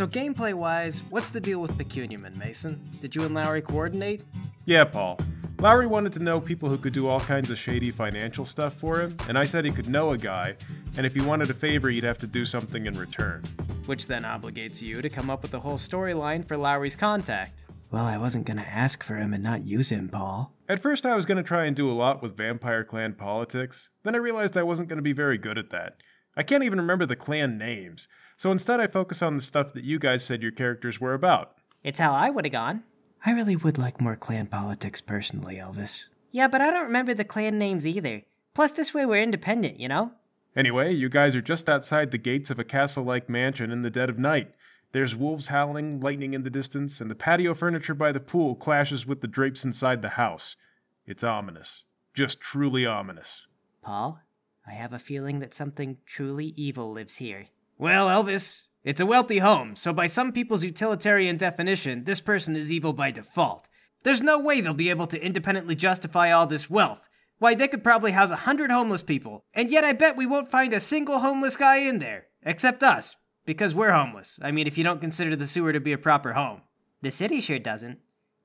So, gameplay wise, what's the deal with Pecuniaman, Mason? Did you and Lowry coordinate? Yeah, Paul. Lowry wanted to know people who could do all kinds of shady financial stuff for him, and I said he could know a guy, and if he wanted a favor, he'd have to do something in return. Which then obligates you to come up with a whole storyline for Lowry's contact. Well, I wasn't gonna ask for him and not use him, Paul. At first, I was going to try and do a lot with Vampire Clan politics, then I realized I wasn't going to be very good at that. I can't even remember the clan names, so instead I focus on the stuff that you guys said your characters were about. It's how I would have gone. I really would like more clan politics personally, Elvis. Yeah, but I don't remember the clan names either. Plus, this way we're independent, you know? Anyway, you guys are just outside the gates of a castle like mansion in the dead of night. There's wolves howling, lightning in the distance, and the patio furniture by the pool clashes with the drapes inside the house. It's ominous. Just truly ominous. Paul, I have a feeling that something truly evil lives here. Well, Elvis, it's a wealthy home, so by some people's utilitarian definition, this person is evil by default. There's no way they'll be able to independently justify all this wealth. Why, they could probably house a hundred homeless people, and yet I bet we won't find a single homeless guy in there. Except us, because we're homeless. I mean, if you don't consider the sewer to be a proper home. The city sure doesn't.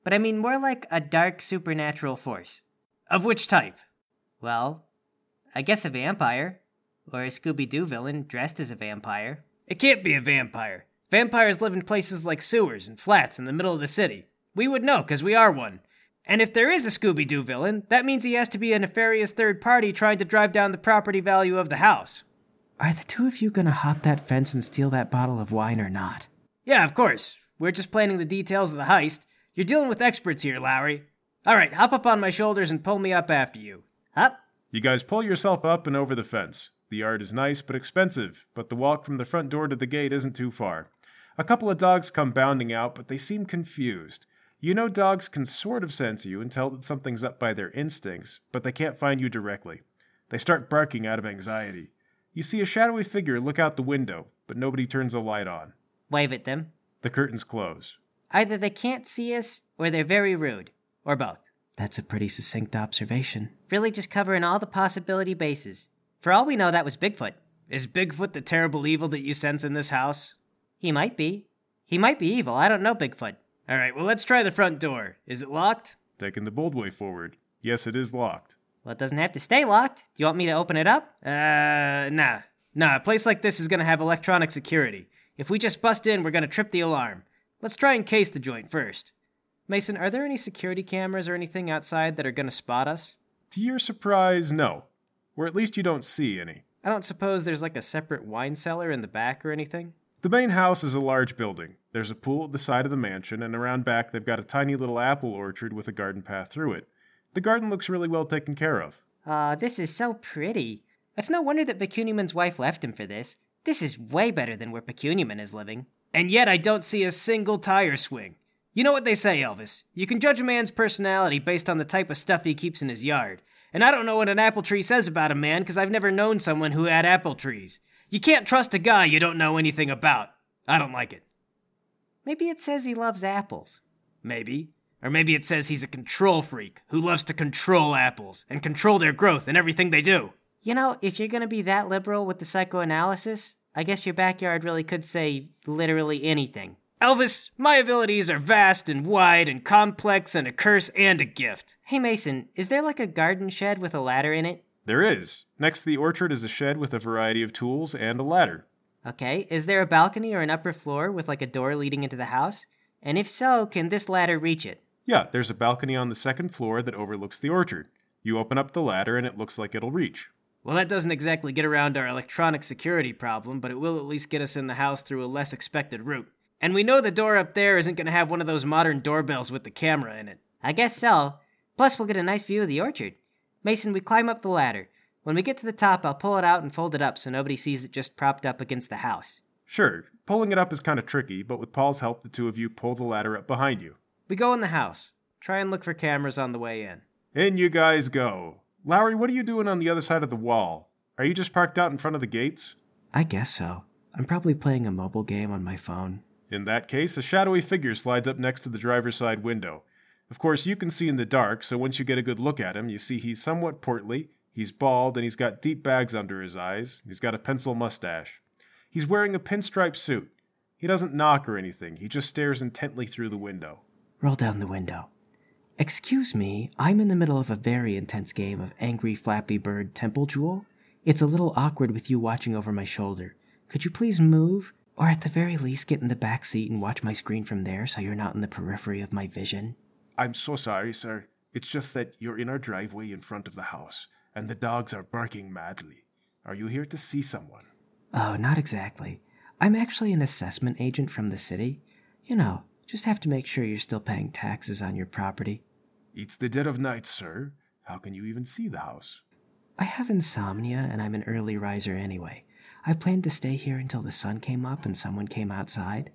But I mean more like a dark supernatural force. Of which type? Well, I guess a vampire. Or a Scooby Doo villain dressed as a vampire. It can't be a vampire. Vampires live in places like sewers and flats in the middle of the city. We would know, because we are one. And if there is a Scooby Doo villain, that means he has to be a nefarious third party trying to drive down the property value of the house. Are the two of you gonna hop that fence and steal that bottle of wine or not? Yeah, of course. We're just planning the details of the heist. You're dealing with experts here, Lowry. All right, hop up on my shoulders and pull me up after you. Up. You guys pull yourself up and over the fence. The yard is nice but expensive, but the walk from the front door to the gate isn't too far. A couple of dogs come bounding out, but they seem confused. You know dogs can sort of sense you and tell that something's up by their instincts, but they can't find you directly. They start barking out of anxiety. You see a shadowy figure look out the window, but nobody turns a light on. Wave at them. The curtains close. Either they can't see us, or they're very rude. Or both. That's a pretty succinct observation. Really just covering all the possibility bases. For all we know, that was Bigfoot. Is Bigfoot the terrible evil that you sense in this house? He might be. He might be evil. I don't know Bigfoot. All right, well, let's try the front door. Is it locked? Taking the bold way forward. Yes, it is locked. Well, it doesn't have to stay locked. Do you want me to open it up? Uh, nah. Nah, a place like this is gonna have electronic security. If we just bust in, we're gonna trip the alarm. Let's try and case the joint first. Mason, are there any security cameras or anything outside that are gonna spot us? To your surprise, no. Or at least you don't see any. I don't suppose there's like a separate wine cellar in the back or anything? The main house is a large building. There's a pool at the side of the mansion, and around back they've got a tiny little apple orchard with a garden path through it. The garden looks really well taken care of. Aw, this is so pretty. It's no wonder that Pecuniaman's wife left him for this. This is way better than where Pecuniaman is living. And yet I don't see a single tire swing. You know what they say, Elvis? You can judge a man's personality based on the type of stuff he keeps in his yard. And I don't know what an apple tree says about a man because I've never known someone who had apple trees. You can't trust a guy you don't know anything about. I don't like it. Maybe it says he loves apples. Maybe. Or maybe it says he's a control freak who loves to control apples and control their growth and everything they do. You know, if you're gonna be that liberal with the psychoanalysis, I guess your backyard really could say literally anything. Elvis, my abilities are vast and wide and complex and a curse and a gift. Hey Mason, is there like a garden shed with a ladder in it? There is. Next to the orchard is a shed with a variety of tools and a ladder. Okay, is there a balcony or an upper floor with like a door leading into the house? And if so, can this ladder reach it? Yeah, there's a balcony on the second floor that overlooks the orchard. You open up the ladder and it looks like it'll reach. Well, that doesn't exactly get around our electronic security problem, but it will at least get us in the house through a less expected route. And we know the door up there isn't going to have one of those modern doorbells with the camera in it. I guess so. Plus, we'll get a nice view of the orchard. Mason, we climb up the ladder. When we get to the top, I'll pull it out and fold it up so nobody sees it just propped up against the house. Sure, pulling it up is kind of tricky, but with Paul's help, the two of you pull the ladder up behind you. We go in the house. Try and look for cameras on the way in. In you guys go. Lowry, what are you doing on the other side of the wall? Are you just parked out in front of the gates? I guess so. I'm probably playing a mobile game on my phone. In that case, a shadowy figure slides up next to the driver's side window. Of course, you can see in the dark, so once you get a good look at him, you see he's somewhat portly, he's bald, and he's got deep bags under his eyes. He's got a pencil mustache. He's wearing a pinstripe suit. He doesn't knock or anything, he just stares intently through the window. Roll down the window. Excuse me, I'm in the middle of a very intense game of Angry Flappy Bird Temple Jewel. It's a little awkward with you watching over my shoulder. Could you please move? Or at the very least, get in the back seat and watch my screen from there so you're not in the periphery of my vision? I'm so sorry, sir. It's just that you're in our driveway in front of the house, and the dogs are barking madly. Are you here to see someone? Oh, not exactly. I'm actually an assessment agent from the city. You know, just have to make sure you're still paying taxes on your property. It's the dead of night, sir. How can you even see the house? I have insomnia and I'm an early riser anyway. I planned to stay here until the sun came up and someone came outside.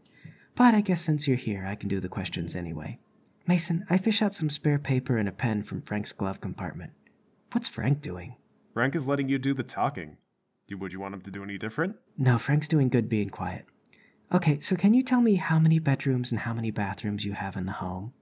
But I guess since you're here, I can do the questions anyway. Mason, I fish out some spare paper and a pen from Frank's glove compartment. What's Frank doing? Frank is letting you do the talking. Would you want him to do any different? No, Frank's doing good being quiet. Okay, so can you tell me how many bedrooms and how many bathrooms you have in the home?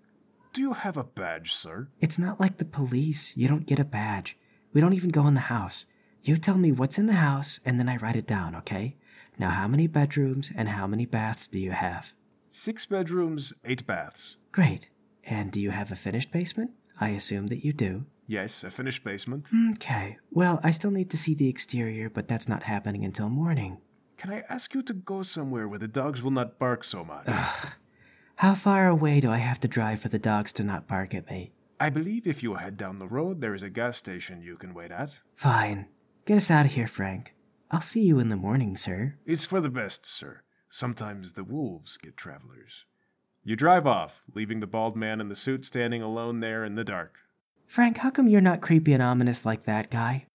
Do you have a badge, sir? It's not like the police. You don't get a badge. We don't even go in the house. You tell me what's in the house, and then I write it down, okay? Now, how many bedrooms and how many baths do you have? Six bedrooms, eight baths. Great. And do you have a finished basement? I assume that you do. Yes, a finished basement. Okay. Well, I still need to see the exterior, but that's not happening until morning. Can I ask you to go somewhere where the dogs will not bark so much? Ugh. How far away do I have to drive for the dogs to not bark at me? I believe if you head down the road, there is a gas station you can wait at. Fine. Get us out of here, Frank. I'll see you in the morning, sir. It's for the best, sir. Sometimes the wolves get travelers. You drive off, leaving the bald man in the suit standing alone there in the dark. Frank, how come you're not creepy and ominous like that guy?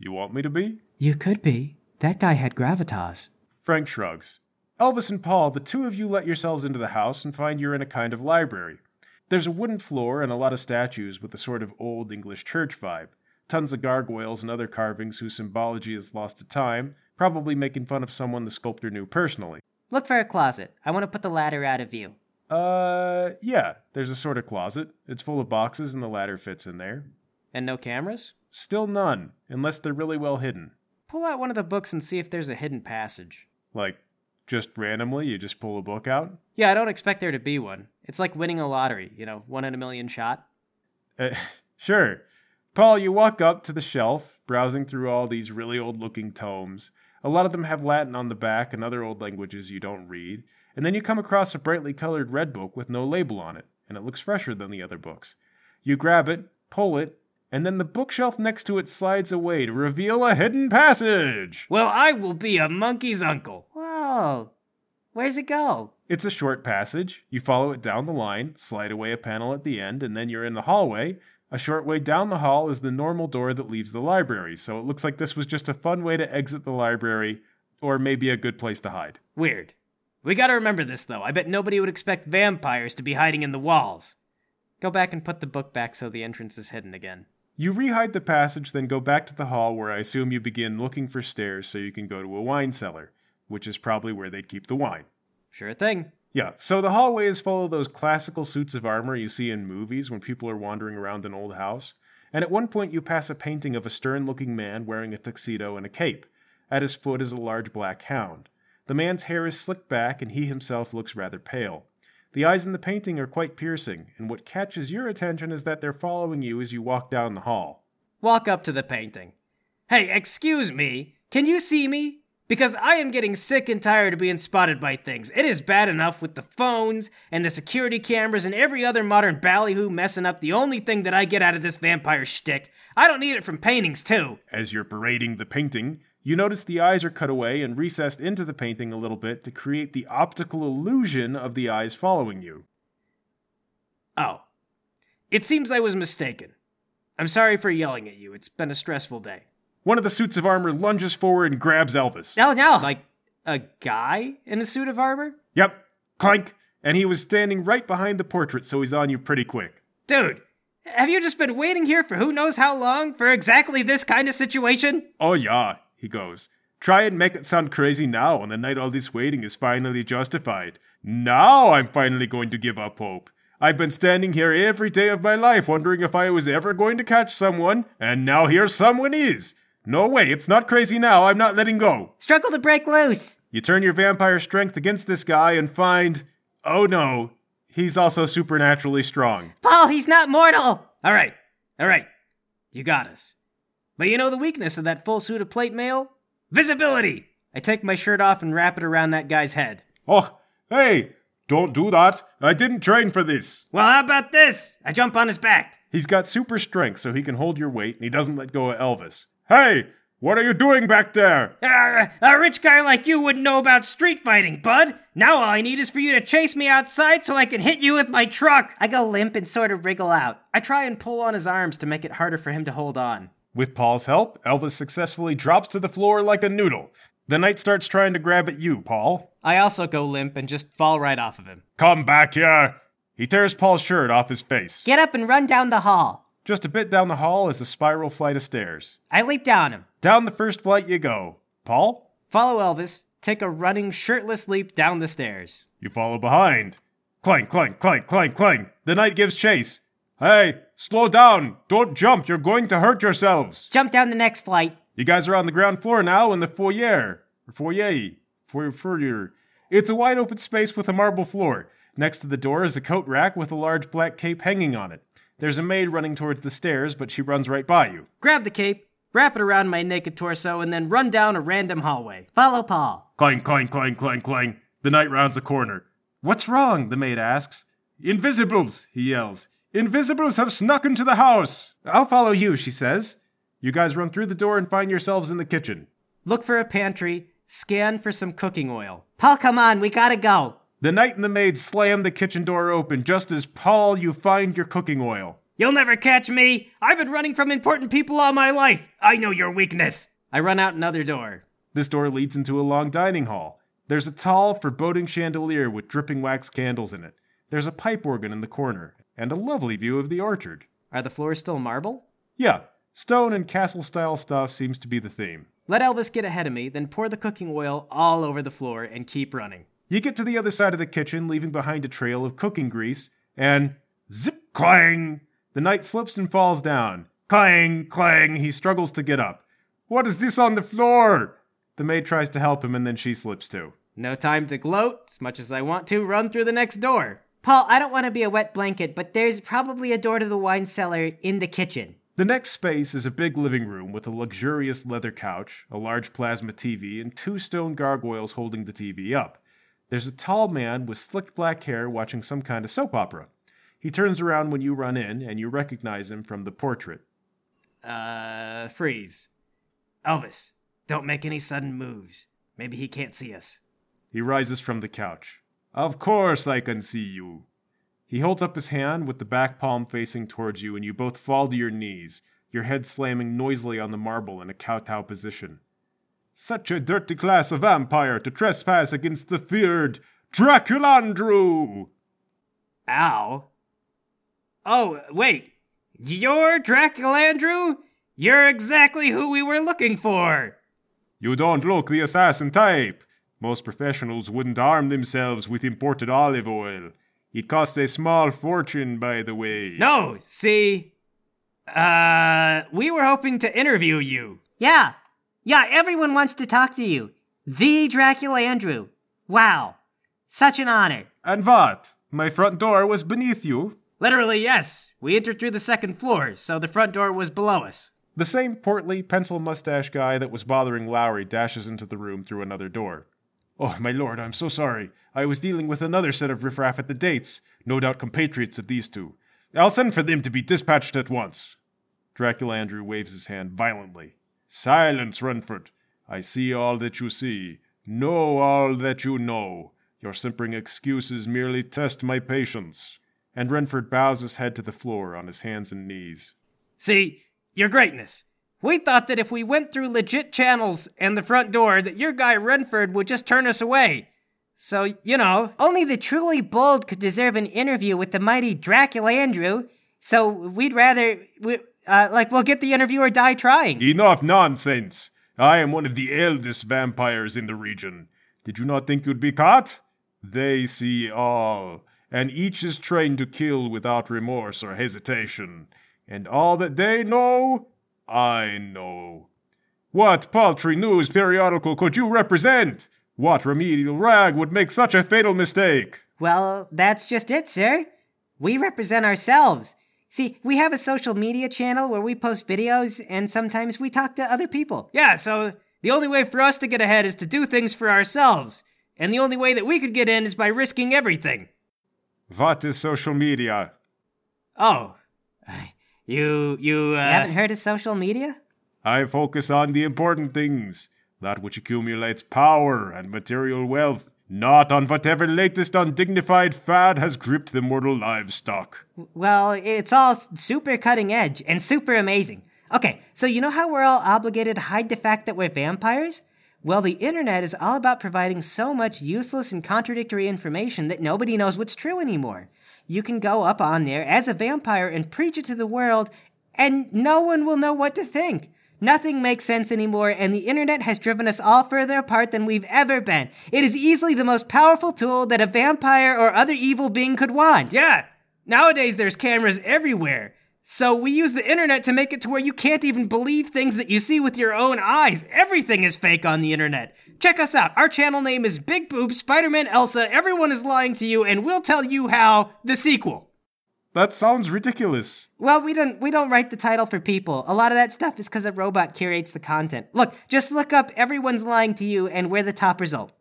You want me to be? You could be. That guy had gravitas. Frank shrugs. Elvis and Paul, the two of you let yourselves into the house and find you're in a kind of library. There's a wooden floor and a lot of statues with a sort of old English church vibe. Tons of gargoyles and other carvings whose symbology is lost to time, probably making fun of someone the sculptor knew personally. Look for a closet. I want to put the ladder out of view. Uh, yeah, there's a sort of closet. It's full of boxes and the ladder fits in there. And no cameras? Still none, unless they're really well hidden. Pull out one of the books and see if there's a hidden passage. Like, just randomly, you just pull a book out? Yeah, I don't expect there to be one. It's like winning a lottery, you know, one in a million shot. Uh, sure. Paul, you walk up to the shelf, browsing through all these really old looking tomes. A lot of them have Latin on the back and other old languages you don't read. And then you come across a brightly colored red book with no label on it, and it looks fresher than the other books. You grab it, pull it, and then the bookshelf next to it slides away to reveal a hidden passage. Well, I will be a monkey's uncle. Whoa. Where's it go? It's a short passage. You follow it down the line, slide away a panel at the end, and then you're in the hallway. A short way down the hall is the normal door that leaves the library, so it looks like this was just a fun way to exit the library, or maybe a good place to hide. Weird. We gotta remember this, though. I bet nobody would expect vampires to be hiding in the walls. Go back and put the book back so the entrance is hidden again. You rehide the passage, then go back to the hall where I assume you begin looking for stairs so you can go to a wine cellar, which is probably where they'd keep the wine. Sure thing. Yeah, so the hallway is full of those classical suits of armor you see in movies when people are wandering around an old house. And at one point, you pass a painting of a stern looking man wearing a tuxedo and a cape. At his foot is a large black hound. The man's hair is slicked back, and he himself looks rather pale. The eyes in the painting are quite piercing, and what catches your attention is that they're following you as you walk down the hall. Walk up to the painting. Hey, excuse me. Can you see me? Because I am getting sick and tired of being spotted by things. It is bad enough with the phones and the security cameras and every other modern ballyhoo messing up the only thing that I get out of this vampire shtick. I don't need it from paintings, too. As you're parading the painting, you notice the eyes are cut away and recessed into the painting a little bit to create the optical illusion of the eyes following you. Oh. It seems I was mistaken. I'm sorry for yelling at you. It's been a stressful day. One of the suits of armor lunges forward and grabs Elvis. No, no. Like a guy in a suit of armor? Yep, clank, and he was standing right behind the portrait, so he's on you pretty quick. Dude, have you just been waiting here for who knows how long for exactly this kind of situation? Oh, yeah, he goes. Try and make it sound crazy now on the night all this waiting is finally justified. Now I'm finally going to give up hope. I've been standing here every day of my life wondering if I was ever going to catch someone, and now here someone is. No way, it's not crazy now. I'm not letting go. Struggle to break loose. You turn your vampire strength against this guy and find. Oh no, he's also supernaturally strong. Paul, he's not mortal! All right, all right. You got us. But you know the weakness of that full suit of plate mail? Visibility! I take my shirt off and wrap it around that guy's head. Oh, hey, don't do that. I didn't train for this. Well, how about this? I jump on his back. He's got super strength so he can hold your weight and he doesn't let go of Elvis. Hey, what are you doing back there? Uh, a rich guy like you wouldn't know about street fighting, bud. Now all I need is for you to chase me outside so I can hit you with my truck. I go limp and sort of wriggle out. I try and pull on his arms to make it harder for him to hold on. With Paul's help, Elvis successfully drops to the floor like a noodle. The knight starts trying to grab at you, Paul. I also go limp and just fall right off of him. Come back here. He tears Paul's shirt off his face. Get up and run down the hall. Just a bit down the hall is a spiral flight of stairs. I leap down him. Down the first flight you go. Paul? Follow Elvis, take a running, shirtless leap down the stairs. You follow behind. Clank, clank, clank, clank, clank. The knight gives chase. Hey, slow down. Don't jump. You're going to hurt yourselves. Jump down the next flight. You guys are on the ground floor now in the foyer. Foyer. Foyer, foyer. It's a wide open space with a marble floor. Next to the door is a coat rack with a large black cape hanging on it. There's a maid running towards the stairs, but she runs right by you. Grab the cape, wrap it around my naked torso, and then run down a random hallway. Follow Paul. Clang, clang, clang, clang, clang. The knight rounds a corner. What's wrong? the maid asks. Invisibles, he yells. Invisibles have snuck into the house. I'll follow you, she says. You guys run through the door and find yourselves in the kitchen. Look for a pantry, scan for some cooking oil. Paul, come on, we gotta go. The knight and the maid slam the kitchen door open just as Paul, you find your cooking oil. You'll never catch me! I've been running from important people all my life! I know your weakness! I run out another door. This door leads into a long dining hall. There's a tall, foreboding chandelier with dripping wax candles in it. There's a pipe organ in the corner, and a lovely view of the orchard. Are the floors still marble? Yeah, stone and castle style stuff seems to be the theme. Let Elvis get ahead of me, then pour the cooking oil all over the floor and keep running. You get to the other side of the kitchen, leaving behind a trail of cooking grease, and zip clang! The knight slips and falls down. Clang, clang, he struggles to get up. What is this on the floor? The maid tries to help him, and then she slips too. No time to gloat. As much as I want to, run through the next door. Paul, I don't want to be a wet blanket, but there's probably a door to the wine cellar in the kitchen. The next space is a big living room with a luxurious leather couch, a large plasma TV, and two stone gargoyles holding the TV up. There's a tall man with slick black hair watching some kind of soap opera. He turns around when you run in, and you recognize him from the portrait. Uh, freeze. Elvis, don't make any sudden moves. Maybe he can't see us. He rises from the couch. Of course I can see you. He holds up his hand with the back palm facing towards you, and you both fall to your knees, your head slamming noisily on the marble in a kowtow position. Such a dirty class of vampire to trespass against the feared Draculandru! Ow. Oh, wait. You're Draculandru? You're exactly who we were looking for. You don't look the assassin type. Most professionals wouldn't arm themselves with imported olive oil. It costs a small fortune, by the way. No, see. Uh, we were hoping to interview you. Yeah. Yeah, everyone wants to talk to you. The Dracula Andrew. Wow. Such an honor. And what? My front door was beneath you? Literally, yes. We entered through the second floor, so the front door was below us. The same portly, pencil mustache guy that was bothering Lowry dashes into the room through another door. Oh, my lord, I'm so sorry. I was dealing with another set of riffraff at the dates, no doubt compatriots of these two. I'll send for them to be dispatched at once. Dracula Andrew waves his hand violently. Silence, Renford. I see all that you see, know all that you know. Your simpering excuses merely test my patience. And Renford bows his head to the floor on his hands and knees. See, your greatness. We thought that if we went through legit channels and the front door, that your guy Renford would just turn us away. So, you know, Only the truly bold could deserve an interview with the mighty Dracula Andrew. So we'd rather, we, uh, like, we'll get the interview or die trying. Enough nonsense! I am one of the eldest vampires in the region. Did you not think you'd be caught? They see all, and each is trained to kill without remorse or hesitation. And all that they know, I know. What paltry news periodical could you represent? What remedial rag would make such a fatal mistake? Well, that's just it, sir. We represent ourselves. See, we have a social media channel where we post videos and sometimes we talk to other people. Yeah, so the only way for us to get ahead is to do things for ourselves. And the only way that we could get in is by risking everything. What is social media? Oh. You, you, uh. You haven't heard of social media? I focus on the important things, that which accumulates power and material wealth, not on whatever latest undignified fad has gripped the mortal livestock. Well, it's all super cutting edge and super amazing. Okay, so you know how we're all obligated to hide the fact that we're vampires? Well, the internet is all about providing so much useless and contradictory information that nobody knows what's true anymore. You can go up on there as a vampire and preach it to the world, and no one will know what to think. Nothing makes sense anymore, and the internet has driven us all further apart than we've ever been. It is easily the most powerful tool that a vampire or other evil being could want. Yeah. Nowadays, there's cameras everywhere. So we use the internet to make it to where you can't even believe things that you see with your own eyes. Everything is fake on the internet. Check us out. Our channel name is Big Boob Spider Man Elsa. Everyone is lying to you, and we'll tell you how the sequel. That sounds ridiculous. Well, we don't we don't write the title for people. A lot of that stuff is because a robot curates the content. Look, just look up "Everyone's Lying to You" and we're the top result.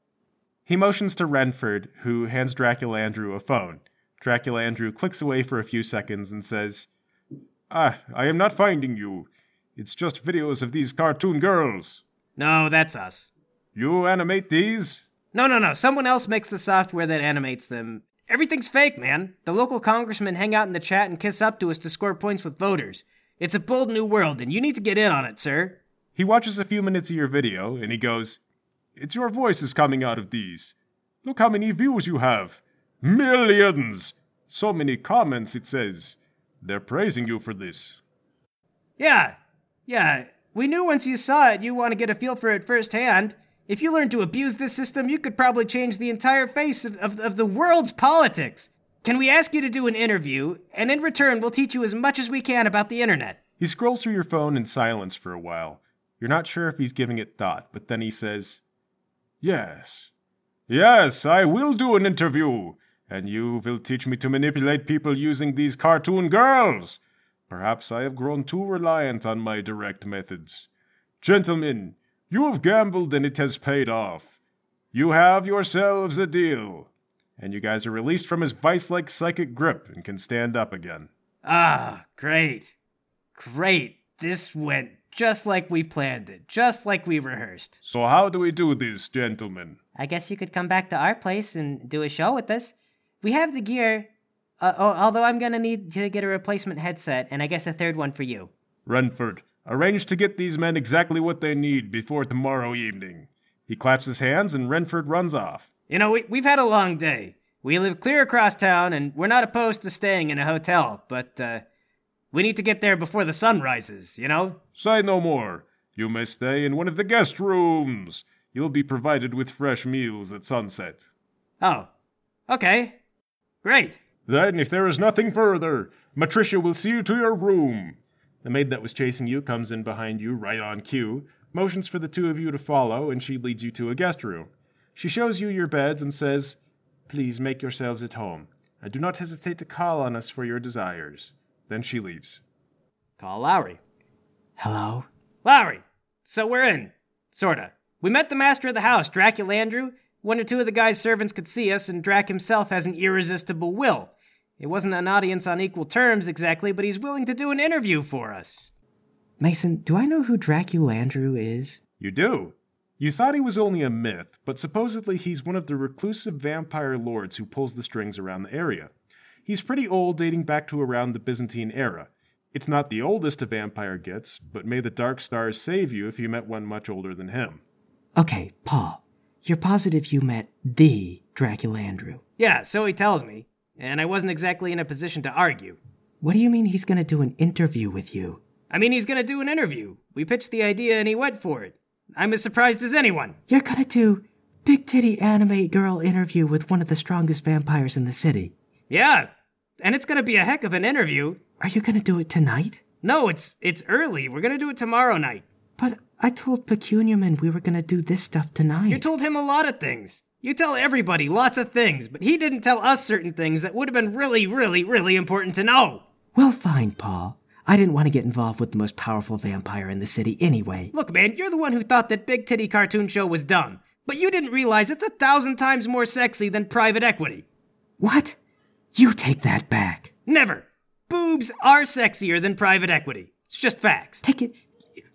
He motions to Renford, who hands Dracula Andrew a phone. Dracula Andrew clicks away for a few seconds and says, "Ah, I am not finding you. It's just videos of these cartoon girls." No, that's us. You animate these? No, no, no. Someone else makes the software that animates them. Everything's fake, man. The local congressmen hang out in the chat and kiss up to us to score points with voters. It's a bold new world, and you need to get in on it, sir. He watches a few minutes of your video, and he goes, It's your voices coming out of these. Look how many views you have. Millions! So many comments, it says. They're praising you for this. Yeah, yeah. We knew once you saw it, you want to get a feel for it firsthand. If you learn to abuse this system, you could probably change the entire face of, of, of, the world's politics. Can we ask you to do an interview, and in return, we'll teach you as much as we can about the internet? He scrolls through your phone in silence for a while. You're not sure if he's giving it thought, but then he says, Yes. Yes, I will do an interview, and you will teach me to manipulate people using these cartoon girls. Perhaps I have grown too reliant on my direct methods. Gentlemen, you have gambled and it has paid off. You have yourselves a deal. And you guys are released from his vice like psychic grip and can stand up again. Ah, great. Great. This went just like we planned it, just like we rehearsed. So, how do we do this, gentlemen? I guess you could come back to our place and do a show with us. We have the gear, uh, oh, although I'm gonna need to get a replacement headset, and I guess a third one for you. Renford, Arrange to get these men exactly what they need before tomorrow evening. He claps his hands and Renford runs off. You know, we, we've had a long day. We live clear across town and we're not opposed to staying in a hotel, but uh, we need to get there before the sun rises, you know? Say no more. You may stay in one of the guest rooms. You'll be provided with fresh meals at sunset. Oh, okay. Great. Then, if there is nothing further, Matricia will see you to your room. The maid that was chasing you comes in behind you right on cue, motions for the two of you to follow, and she leads you to a guest room. She shows you your beds and says, Please make yourselves at home, and do not hesitate to call on us for your desires. Then she leaves. Call Lowry. Hello? Lowry! So we're in. Sorta. We met the master of the house, Dracula Andrew. One or two of the guy's servants could see us, and Drac himself has an irresistible will. It wasn't an audience on equal terms exactly, but he's willing to do an interview for us. Mason, do I know who Dracula Andrew is? You do. You thought he was only a myth, but supposedly he's one of the reclusive vampire lords who pulls the strings around the area. He's pretty old, dating back to around the Byzantine era. It's not the oldest a vampire gets, but may the dark stars save you if you met one much older than him. Okay, Paul, you're positive you met the Dracula Andrew? Yeah, so he tells me and I wasn't exactly in a position to argue. What do you mean he's gonna do an interview with you? I mean, he's gonna do an interview. We pitched the idea and he went for it. I'm as surprised as anyone. You're gonna do big titty anime girl interview with one of the strongest vampires in the city. Yeah, and it's gonna be a heck of an interview. Are you gonna do it tonight? No, it's it's early. We're gonna do it tomorrow night. But I told Pecuniaman we were gonna do this stuff tonight. You told him a lot of things. You tell everybody lots of things, but he didn't tell us certain things that would have been really, really, really important to know. well, fine, Paul. I didn't want to get involved with the most powerful vampire in the city anyway. Look, man, you're the one who thought that Big Titty Cartoon Show was dumb. But you didn't realize it's a thousand times more sexy than private equity. What? You take that back. Never. Boobs are sexier than private equity. It's just facts. Take it.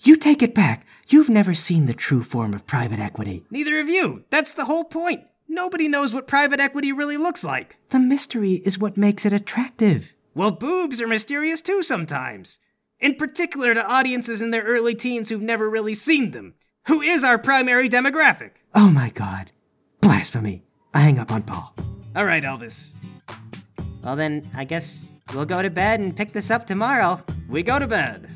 You take it back. You've never seen the true form of private equity. Neither of you. That's the whole point. Nobody knows what private equity really looks like. The mystery is what makes it attractive. Well, boobs are mysterious too sometimes. In particular to audiences in their early teens who've never really seen them. Who is our primary demographic? Oh my god. Blasphemy. I hang up on Paul. All right, Elvis. Well, then, I guess we'll go to bed and pick this up tomorrow. We go to bed.